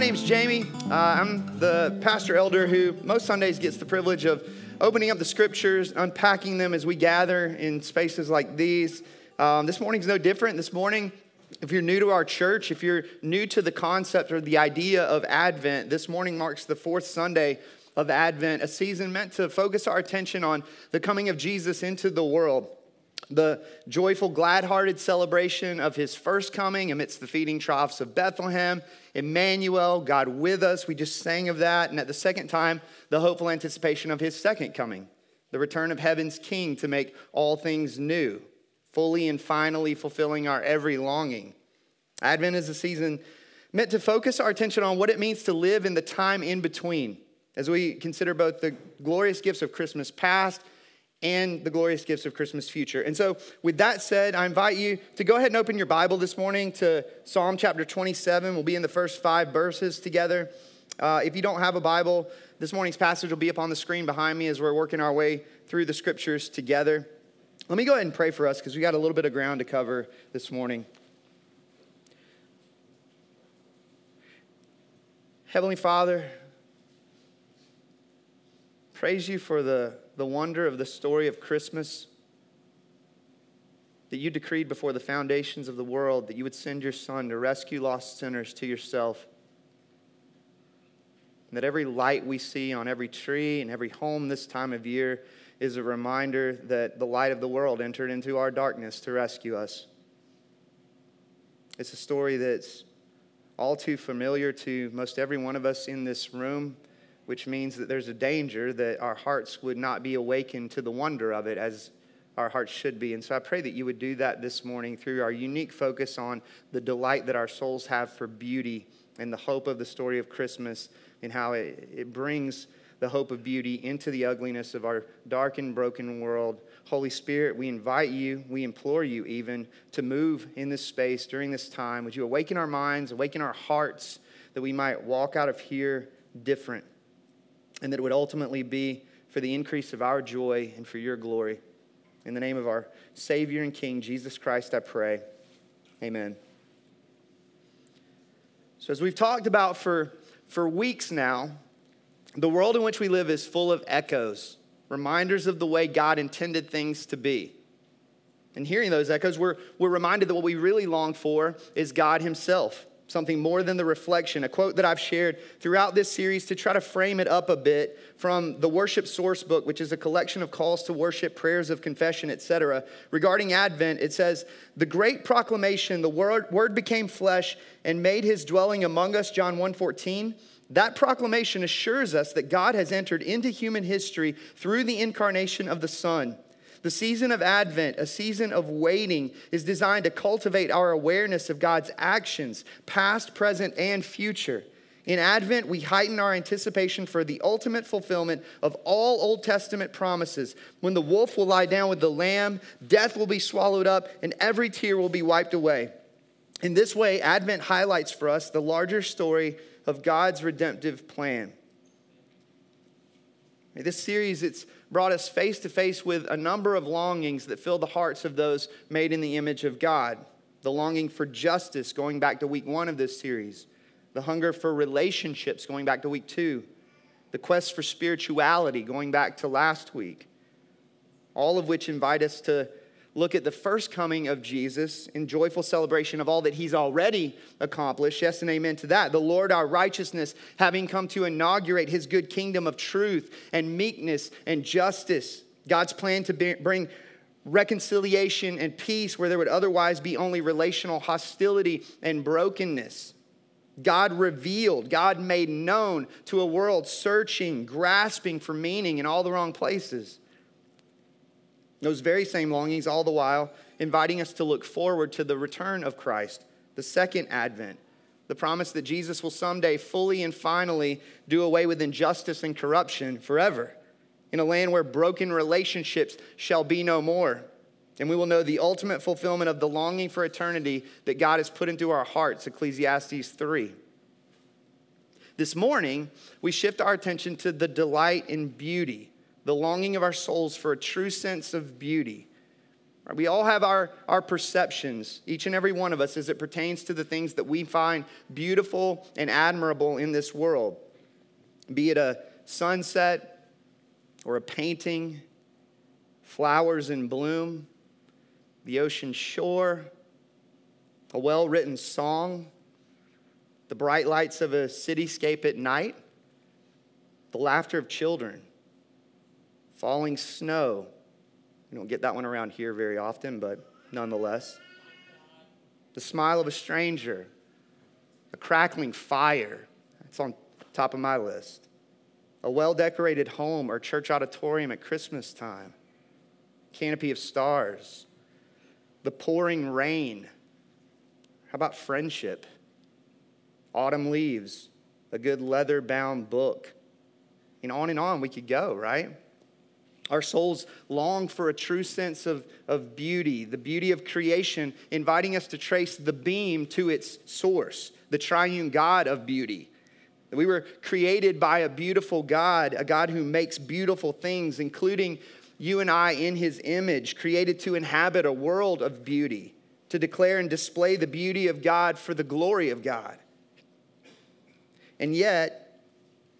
my name's Jamie. Uh, I'm the pastor elder who most Sundays gets the privilege of opening up the scriptures, unpacking them as we gather in spaces like these. Um, this morning's no different. This morning, if you're new to our church, if you're new to the concept or the idea of Advent, this morning marks the fourth Sunday of Advent, a season meant to focus our attention on the coming of Jesus into the world the joyful, glad hearted celebration of his first coming amidst the feeding troughs of Bethlehem, Emmanuel, God with us. We just sang of that. And at the second time, the hopeful anticipation of his second coming, the return of heaven's king to make all things new, fully and finally fulfilling our every longing. Advent is a season meant to focus our attention on what it means to live in the time in between as we consider both the glorious gifts of Christmas past and the glorious gifts of Christmas future. And so, with that said, I invite you to go ahead and open your Bible this morning to Psalm chapter 27. We'll be in the first five verses together. Uh, if you don't have a Bible, this morning's passage will be up on the screen behind me as we're working our way through the scriptures together. Let me go ahead and pray for us because we got a little bit of ground to cover this morning. Heavenly Father, praise you for the the wonder of the story of Christmas that you decreed before the foundations of the world that you would send your Son to rescue lost sinners to yourself. And that every light we see on every tree and every home this time of year is a reminder that the light of the world entered into our darkness to rescue us. It's a story that's all too familiar to most every one of us in this room which means that there's a danger that our hearts would not be awakened to the wonder of it as our hearts should be. And so I pray that you would do that this morning through our unique focus on the delight that our souls have for beauty and the hope of the story of Christmas and how it, it brings the hope of beauty into the ugliness of our dark and broken world. Holy Spirit, we invite you, we implore you even to move in this space during this time. Would you awaken our minds, awaken our hearts, that we might walk out of here different and that it would ultimately be for the increase of our joy and for your glory. In the name of our Savior and King, Jesus Christ, I pray. Amen. So, as we've talked about for, for weeks now, the world in which we live is full of echoes, reminders of the way God intended things to be. And hearing those echoes, we're, we're reminded that what we really long for is God Himself something more than the reflection, a quote that I've shared throughout this series to try to frame it up a bit from the Worship Source Book, which is a collection of calls to worship, prayers of confession, etc. Regarding Advent, it says, The great proclamation, the word, word became flesh and made his dwelling among us, John 1:14. That proclamation assures us that God has entered into human history through the incarnation of the Son. The season of Advent, a season of waiting, is designed to cultivate our awareness of God's actions, past, present, and future. In Advent, we heighten our anticipation for the ultimate fulfillment of all Old Testament promises. When the wolf will lie down with the lamb, death will be swallowed up, and every tear will be wiped away. In this way, Advent highlights for us the larger story of God's redemptive plan. This series, it's brought us face to face with a number of longings that fill the hearts of those made in the image of God. The longing for justice, going back to week one of this series. The hunger for relationships, going back to week two. The quest for spirituality, going back to last week. All of which invite us to look at the first coming of Jesus in joyful celebration of all that he's already accomplished. Yes and amen to that. The Lord our righteousness, having come to inaugurate his good kingdom of truth and meekness and justice. God's plan to bring reconciliation and peace where there would otherwise be only relational hostility and brokenness. God revealed, God made known to a world searching, grasping for meaning in all the wrong places. Those very same longings, all the while, inviting us to look forward to the return of Christ, the second advent, the promise that Jesus will someday fully and finally do away with injustice and corruption forever in a land where broken relationships shall be no more. And we will know the ultimate fulfillment of the longing for eternity that God has put into our hearts, Ecclesiastes 3. This morning, we shift our attention to the delight in beauty the longing of our souls for a true sense of beauty. We all have our, our perceptions, each and every one of us, as it pertains to the things that we find beautiful and admirable in this world. Be it a sunset or a painting, flowers in bloom, the ocean shore, a well written song, the bright lights of a cityscape at night, the laughter of children, falling snow we don't get that one around here very often, but nonetheless. The smile of a stranger, a crackling fire. That's on top of my list. A well decorated home or church auditorium at Christmas time. Canopy of stars. The pouring rain. How about friendship? Autumn leaves. A good leather bound book. And on and on we could go, right? Our souls long for a true sense of, of beauty, the beauty of creation, inviting us to trace the beam to its source, the triune God of beauty. We were created by a beautiful God, a God who makes beautiful things, including you and I in his image, created to inhabit a world of beauty, to declare and display the beauty of God for the glory of God. And yet,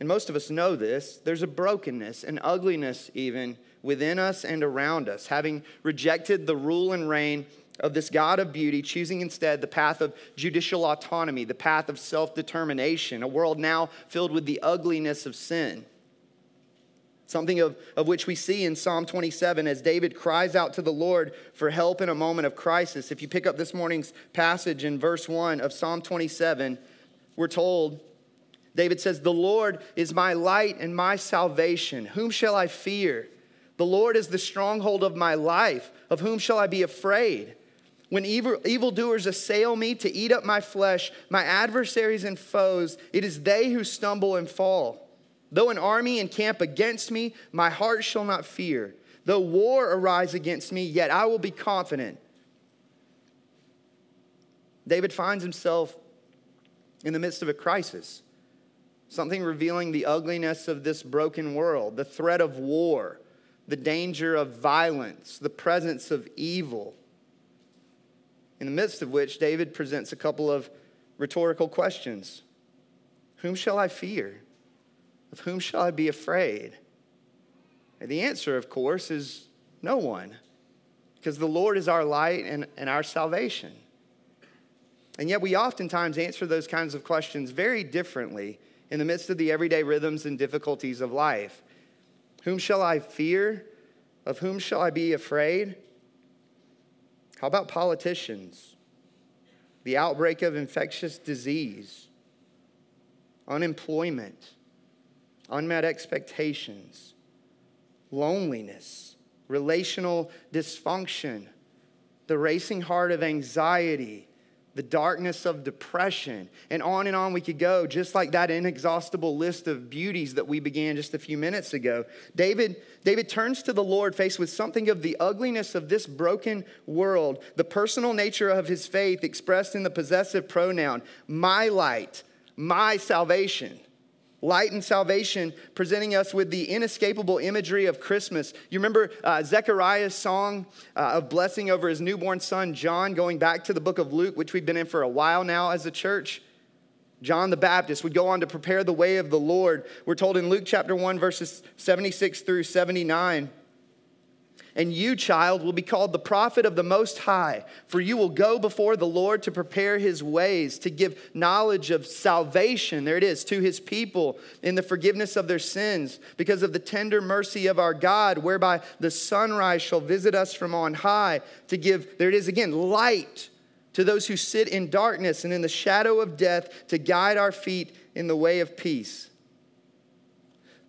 and most of us know this, there's a brokenness, an ugliness even within us and around us, having rejected the rule and reign of this God of beauty, choosing instead the path of judicial autonomy, the path of self determination, a world now filled with the ugliness of sin. Something of, of which we see in Psalm 27 as David cries out to the Lord for help in a moment of crisis. If you pick up this morning's passage in verse 1 of Psalm 27, we're told David says, The Lord is my light and my salvation. Whom shall I fear? The Lord is the stronghold of my life. Of whom shall I be afraid? When evil, evildoers assail me to eat up my flesh, my adversaries and foes, it is they who stumble and fall. Though an army encamp against me, my heart shall not fear. Though war arise against me, yet I will be confident. David finds himself in the midst of a crisis something revealing the ugliness of this broken world, the threat of war, the danger of violence, the presence of evil. In the midst of which, David presents a couple of rhetorical questions Whom shall I fear? Of whom shall I be afraid? And the answer, of course, is no one, because the Lord is our light and, and our salvation. And yet, we oftentimes answer those kinds of questions very differently in the midst of the everyday rhythms and difficulties of life. Whom shall I fear? Of whom shall I be afraid? How about politicians? The outbreak of infectious disease, unemployment, unmet expectations, loneliness, relational dysfunction, the racing heart of anxiety, the darkness of depression, and on and on we could go, just like that inexhaustible list of beauties that we began just a few minutes ago. David, David turns to the Lord faced with something of the ugliness of this broken world, the personal nature of his faith expressed in the possessive pronoun, my light, my salvation. Light and salvation, presenting us with the inescapable imagery of Christmas. You remember uh, Zechariah's song uh, of blessing over his newborn son, John, going back to the book of Luke, which we've been in for a while now as a church? John the Baptist would go on to prepare the way of the Lord. We're told in Luke chapter 1, verses 76 through 79 and you, child, will be called the prophet of the Most High, for you will go before the Lord to prepare his ways, to give knowledge of salvation, there it is, to his people in the forgiveness of their sins, because of the tender mercy of our God, whereby the sunrise shall visit us from on high, to give, there it is again, light to those who sit in darkness and in the shadow of death, to guide our feet in the way of peace.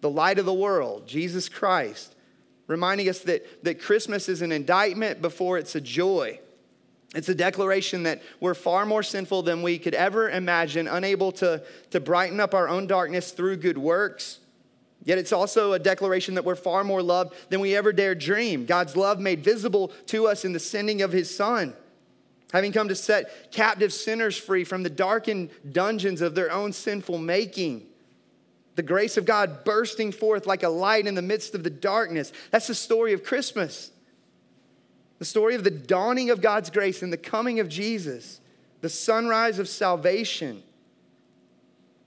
The light of the world, Jesus Christ reminding us that, that Christmas is an indictment before it's a joy. It's a declaration that we're far more sinful than we could ever imagine, unable to, to brighten up our own darkness through good works. Yet it's also a declaration that we're far more loved than we ever dare dream. God's love made visible to us in the sending of his Son, having come to set captive sinners free from the darkened dungeons of their own sinful making the grace of God bursting forth like a light in the midst of the darkness. That's the story of Christmas. the story of the dawning of God's grace and the coming of Jesus, the sunrise of salvation.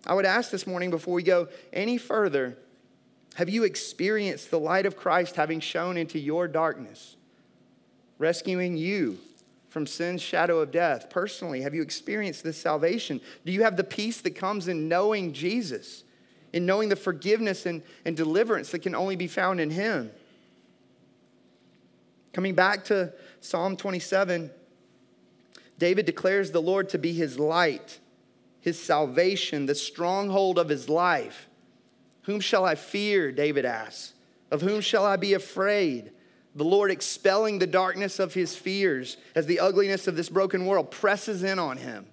I would ask this morning before we go any further have you experienced the light of Christ having shone into your darkness, rescuing you from sin's shadow of death? Personally, have you experienced this salvation? Do you have the peace that comes in knowing Jesus, in knowing the forgiveness and, and deliverance that can only be found in Him? Coming back to Psalm 27, David declares the Lord to be his light, his salvation, the stronghold of his life. Whom shall I fear? David asks. Of whom shall I be afraid? The Lord expelling the darkness of his fears as the ugliness of this broken world presses in on him.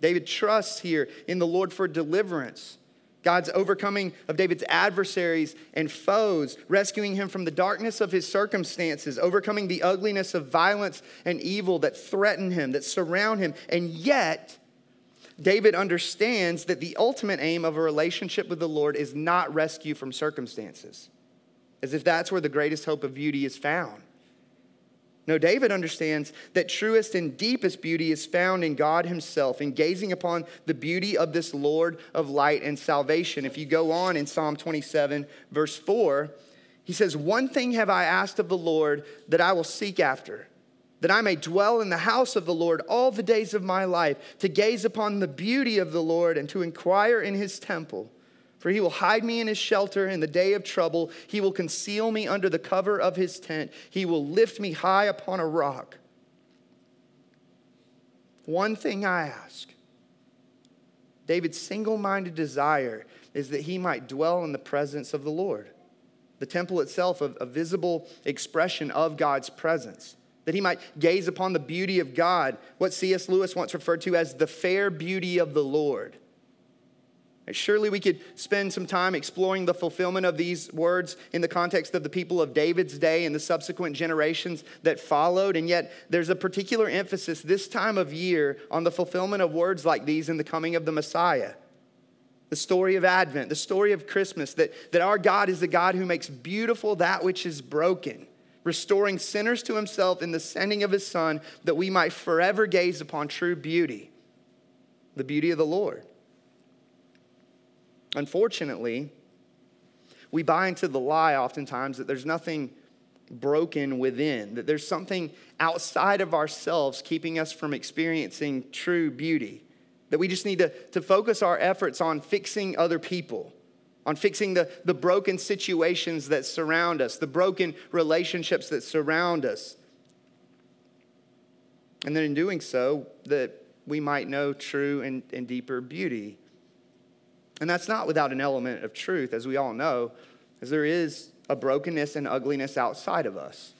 David trusts here in the Lord for deliverance. God's overcoming of David's adversaries and foes, rescuing him from the darkness of his circumstances, overcoming the ugliness of violence and evil that threaten him, that surround him. And yet, David understands that the ultimate aim of a relationship with the Lord is not rescue from circumstances, as if that's where the greatest hope of beauty is found. No, David understands that truest and deepest beauty is found in God Himself, in gazing upon the beauty of this Lord of light and salvation. If you go on in Psalm 27, verse 4, he says, One thing have I asked of the Lord that I will seek after that I may dwell in the house of the Lord all the days of my life, to gaze upon the beauty of the Lord and to inquire in his temple. For he will hide me in his shelter in the day of trouble. He will conceal me under the cover of his tent. He will lift me high upon a rock. One thing I ask David's single minded desire is that he might dwell in the presence of the Lord. The temple itself, a, visible expression of God's presence that he might gaze upon the beauty of God, what C.S. Lewis once referred to as the fair beauty of the Lord. Surely we could spend some time exploring the fulfillment of these words in the context of the people of David's day and the subsequent generations that followed. And yet, there's a particular emphasis this time of year on the fulfillment of words like these in the coming of the Messiah. The story of Advent, the story of Christmas, that, that our God is the God who makes beautiful that which is broken restoring sinners to himself in the sending of his Son, that we might forever gaze upon true beauty, the beauty of the Lord. Unfortunately, we buy into the lie oftentimes that there's nothing broken within, that there's something outside of ourselves keeping us from experiencing true beauty, that we just need to, to focus our efforts on fixing other people on fixing the, the broken situations that surround us, the broken relationships that surround us. And then in doing so, that we might know true and, and deeper beauty. And that's not without an element of truth, as we all know, as there is a brokenness and ugliness outside of us.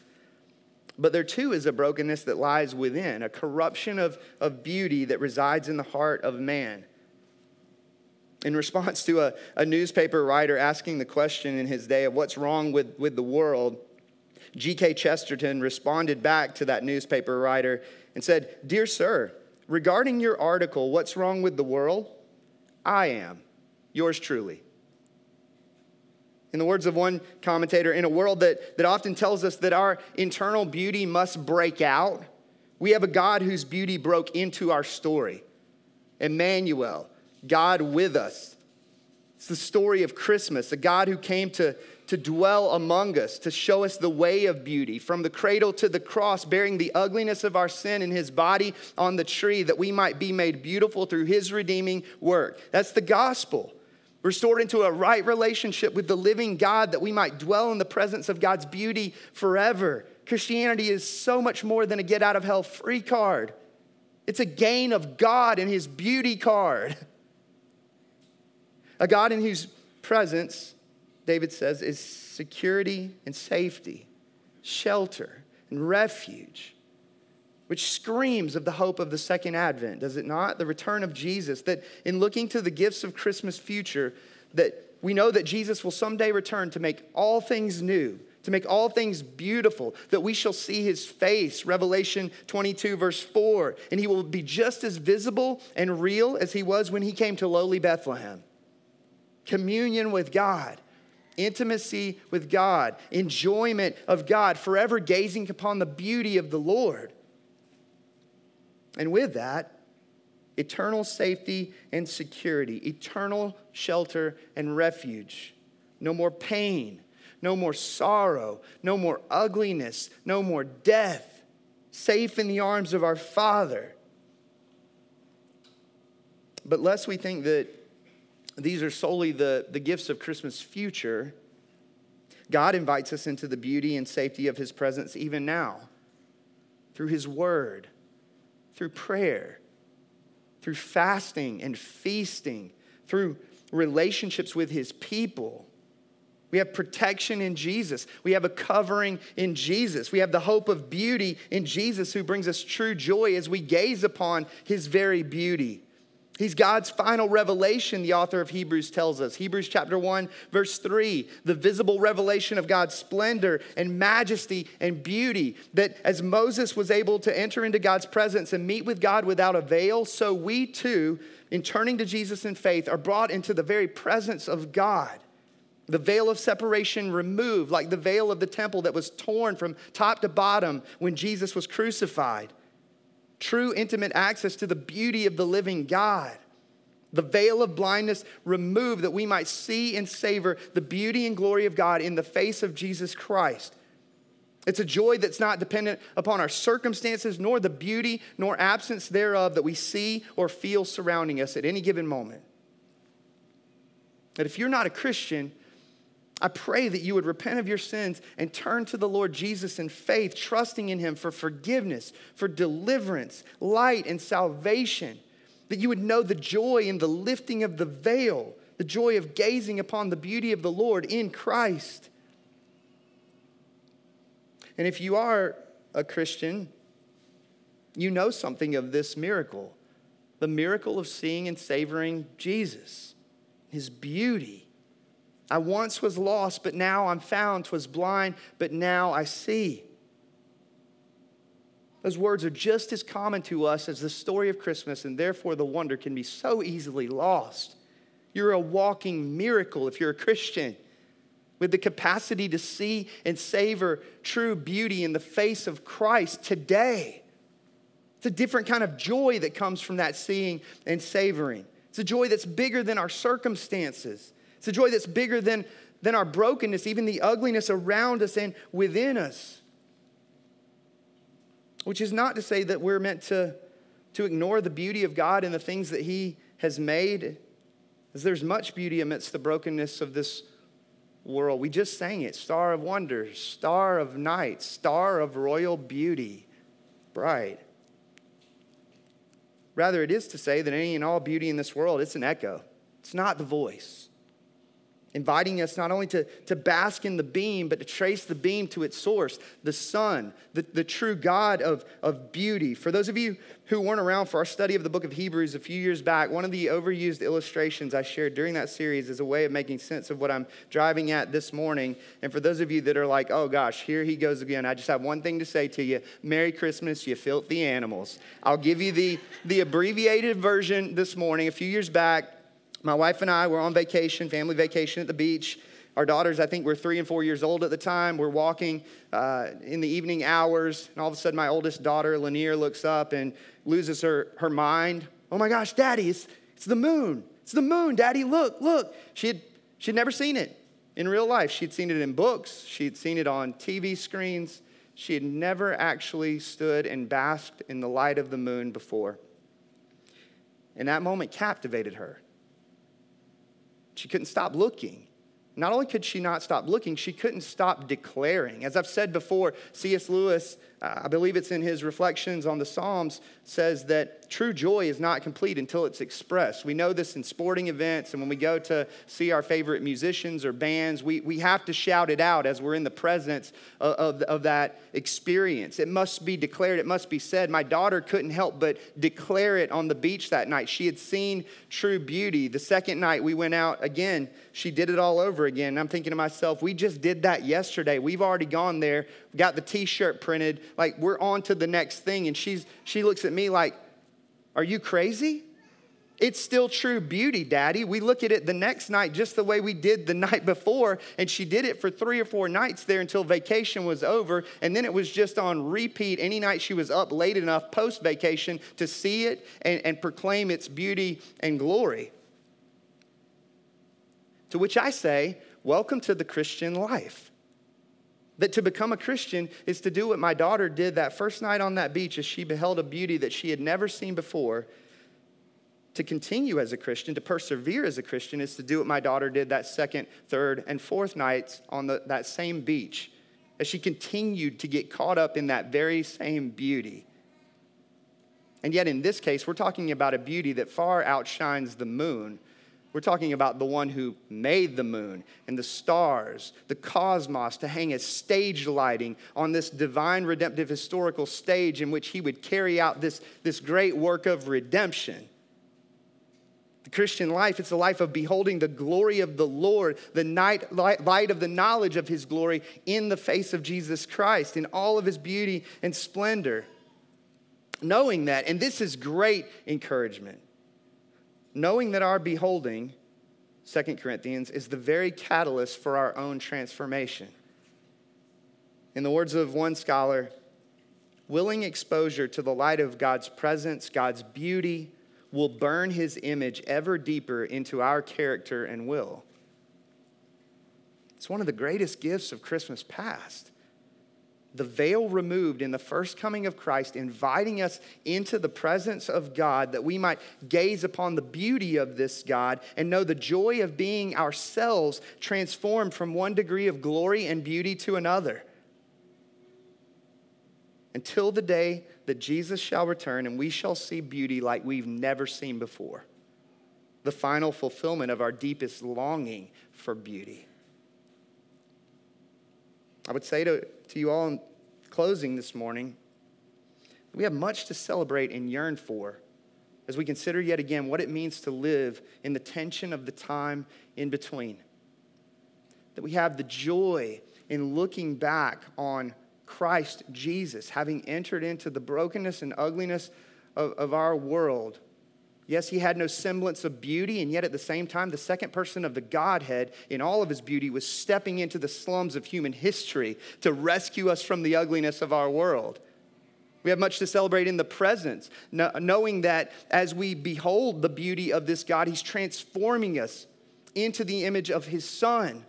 But there too is a brokenness that lies within, a corruption of, of beauty that resides in the heart of man in response to a, a newspaper writer asking the question in his day of what's wrong with, with the world, G.K. Chesterton responded back to that newspaper writer and said, Dear sir, regarding your article, What's Wrong with the World? I am, yours truly. In the words of one commentator, in a world that, that often tells us that our internal beauty must break out, we have a God whose beauty broke into our story. Emmanuel, God with us. It's the story of Christmas, a God who came to, to dwell among us, to show us the way of beauty, from the cradle to the cross, bearing the ugliness of our sin in his body on the tree, that we might be made beautiful through his redeeming work. That's the gospel. Restored into a right relationship with the living God, that we might dwell in the presence of God's beauty forever. Christianity is so much more than a get out of hell free card. It's a gain of God and his beauty card. A God in whose presence, David says, is security and safety, shelter and refuge, which screams of the hope of the second advent, does it not? The return of Jesus, that in looking to the gifts of Christmas future, that we know that Jesus will someday return to make all things new, to make all things beautiful, that we shall see his face, Revelation 22, verse 4, and he will be just as visible and real as he was when he came to lowly Bethlehem communion with God, intimacy with God, enjoyment of God, forever gazing upon the beauty of the Lord. And with that, eternal safety and security, eternal shelter and refuge. No more pain, no more sorrow, no more ugliness, no more death, safe in the arms of our Father. But lest we think that these are solely the, the gifts of Christmas future, God invites us into the beauty and safety of His presence even now through His Word, through prayer, through fasting and feasting, through relationships with His people. We have protection in Jesus. We have a covering in Jesus. We have the hope of beauty in Jesus who brings us true joy as we gaze upon his very beauty. He's God's final revelation, the author of Hebrews tells us. Hebrews chapter 1, verse 3, the visible revelation of God's splendor and majesty and beauty. That as Moses was able to enter into God's presence and meet with God without a veil, so we too, in turning to Jesus in faith, are brought into the very presence of God. The veil of separation removed, like the veil of the temple that was torn from top to bottom when Jesus was crucified true intimate access to the beauty of the living God. The veil of blindness removed that we might see and savor the beauty and glory of God in the face of Jesus Christ. It's a joy that's not dependent upon our circumstances, nor the beauty nor absence thereof that we see or feel surrounding us at any given moment. That if you're not a Christian, I pray that you would repent of your sins and turn to the Lord Jesus in faith, trusting in Him for forgiveness, for deliverance, light, and salvation. That you would know the joy in the lifting of the veil, the joy of gazing upon the beauty of the Lord in Christ. And if you are a Christian, you know something of this miracle the miracle of seeing and savoring Jesus, His beauty I once was lost, but now I'm found. Was blind, but now I see. Those words are just as common to us as the story of Christmas, and therefore the wonder can be so easily lost. You're a walking miracle if you're a Christian with the capacity to see and savor true beauty in the face of Christ today. It's a different kind of joy that comes from that seeing and savoring. It's a joy that's bigger than our circumstances. It's a joy that's bigger than, than our brokenness, even the ugliness around us and within us. Which is not to say that we're meant to, to ignore the beauty of God and the things that He has made, as there's much beauty amidst the brokenness of this world. We just sang it Star of Wonder, Star of Night, Star of Royal Beauty, bright. Rather, it is to say that any and all beauty in this world, it's an echo. It's not the voice inviting us not only to, to bask in the beam, but to trace the beam to its source, the sun, the, the true God of, of beauty. For those of you who weren't around for our study of the book of Hebrews a few years back, one of the overused illustrations I shared during that series is a way of making sense of what I'm driving at this morning. And for those of you that are like, oh gosh, here he goes again, I just have one thing to say to you Merry Christmas, you filthy animals. I'll give you the, the abbreviated version this morning. A few years back, my wife and I were on vacation, family vacation at the beach. Our daughters, I think, were three and four years old at the time. We're walking uh, in the evening hours, and all of a sudden, my oldest daughter, Lanier, looks up and loses her, her mind. Oh my gosh, Daddy, it's, it's the moon. It's the moon, Daddy, look, look. She had, she'd never seen it in real life. She'd seen it in books, she'd seen it on TV screens. She had never actually stood and basked in the light of the moon before. And that moment captivated her. She couldn't stop looking. Not only could she not stop looking, she couldn't stop declaring. As I've said before, C.S. Lewis, I believe it's in his reflections on the Psalms, says that true joy is not complete until it's expressed. We know this in sporting events, and when we go to see our favorite musicians or bands, we, we have to shout it out as we're in the presence of, of, of that experience. It must be declared, it must be said. My daughter couldn't help but declare it on the beach that night. She had seen true beauty. The second night we went out again, she did it all over again. And I'm thinking to myself, we just did that yesterday. We've already gone there, got the t shirt printed like we're on to the next thing. And she's, she looks at me like, Are you crazy? It's still true beauty, Daddy. We look at it the next night just the way we did the night before, and she did it for three or four nights there until vacation was over, and then it was just on repeat any night she was up late enough post vacation to see it and, and proclaim its beauty and glory. To which I say, Welcome to the Christian life. That to become a Christian is to do what my daughter did that first night on that beach as she beheld a beauty that she had never seen before to continue as a Christian, to persevere as a Christian, is to do what my daughter did that second, third, and fourth nights on the, that same beach as she continued to get caught up in that very same beauty. And yet, in this case, we're talking about a beauty that far outshines the moon. We're talking about the one who made the moon and the stars, the cosmos, to hang as stage lighting on this divine redemptive historical stage in which he would carry out this, this great work of redemption. The Christian life, it's a life of beholding the glory of the Lord, the night, light of the knowledge of his glory in the face of Jesus Christ, in all of his beauty and splendor. Knowing that, and this is great encouragement, knowing that our beholding, 2 Corinthians, is the very catalyst for our own transformation. In the words of one scholar, willing exposure to the light of God's presence, God's beauty, will burn his image ever deeper into our character and will. It's one of the greatest gifts of Christmas past. The veil removed in the first coming of Christ, inviting us into the presence of God that we might gaze upon the beauty of this God and know the joy of being ourselves transformed from one degree of glory and beauty to another until the day that Jesus shall return and we shall see beauty like we've never seen before. The final fulfillment of our deepest longing for beauty. I would say to, to you all in closing this morning, we have much to celebrate and yearn for as we consider yet again what it means to live in the tension of the time in between. That we have the joy in looking back on Christ Jesus, having entered into the brokenness and ugliness of, of our world. Yes, he had no semblance of beauty, and yet at the same time, the second person of the Godhead, in all of his beauty, was stepping into the slums of human history to rescue us from the ugliness of our world. We have much to celebrate in the presence, knowing that as we behold the beauty of this God, he's transforming us into the image of his Son.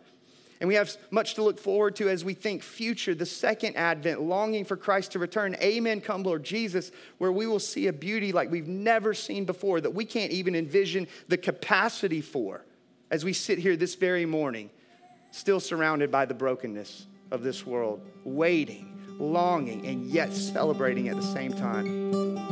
And we have much to look forward to as we think future, the second advent, longing for Christ to return. Amen, come, Lord Jesus, where we will see a beauty like we've never seen before, that we can't even envision the capacity for as we sit here this very morning, still surrounded by the brokenness of this world, waiting, longing, and yet celebrating at the same time.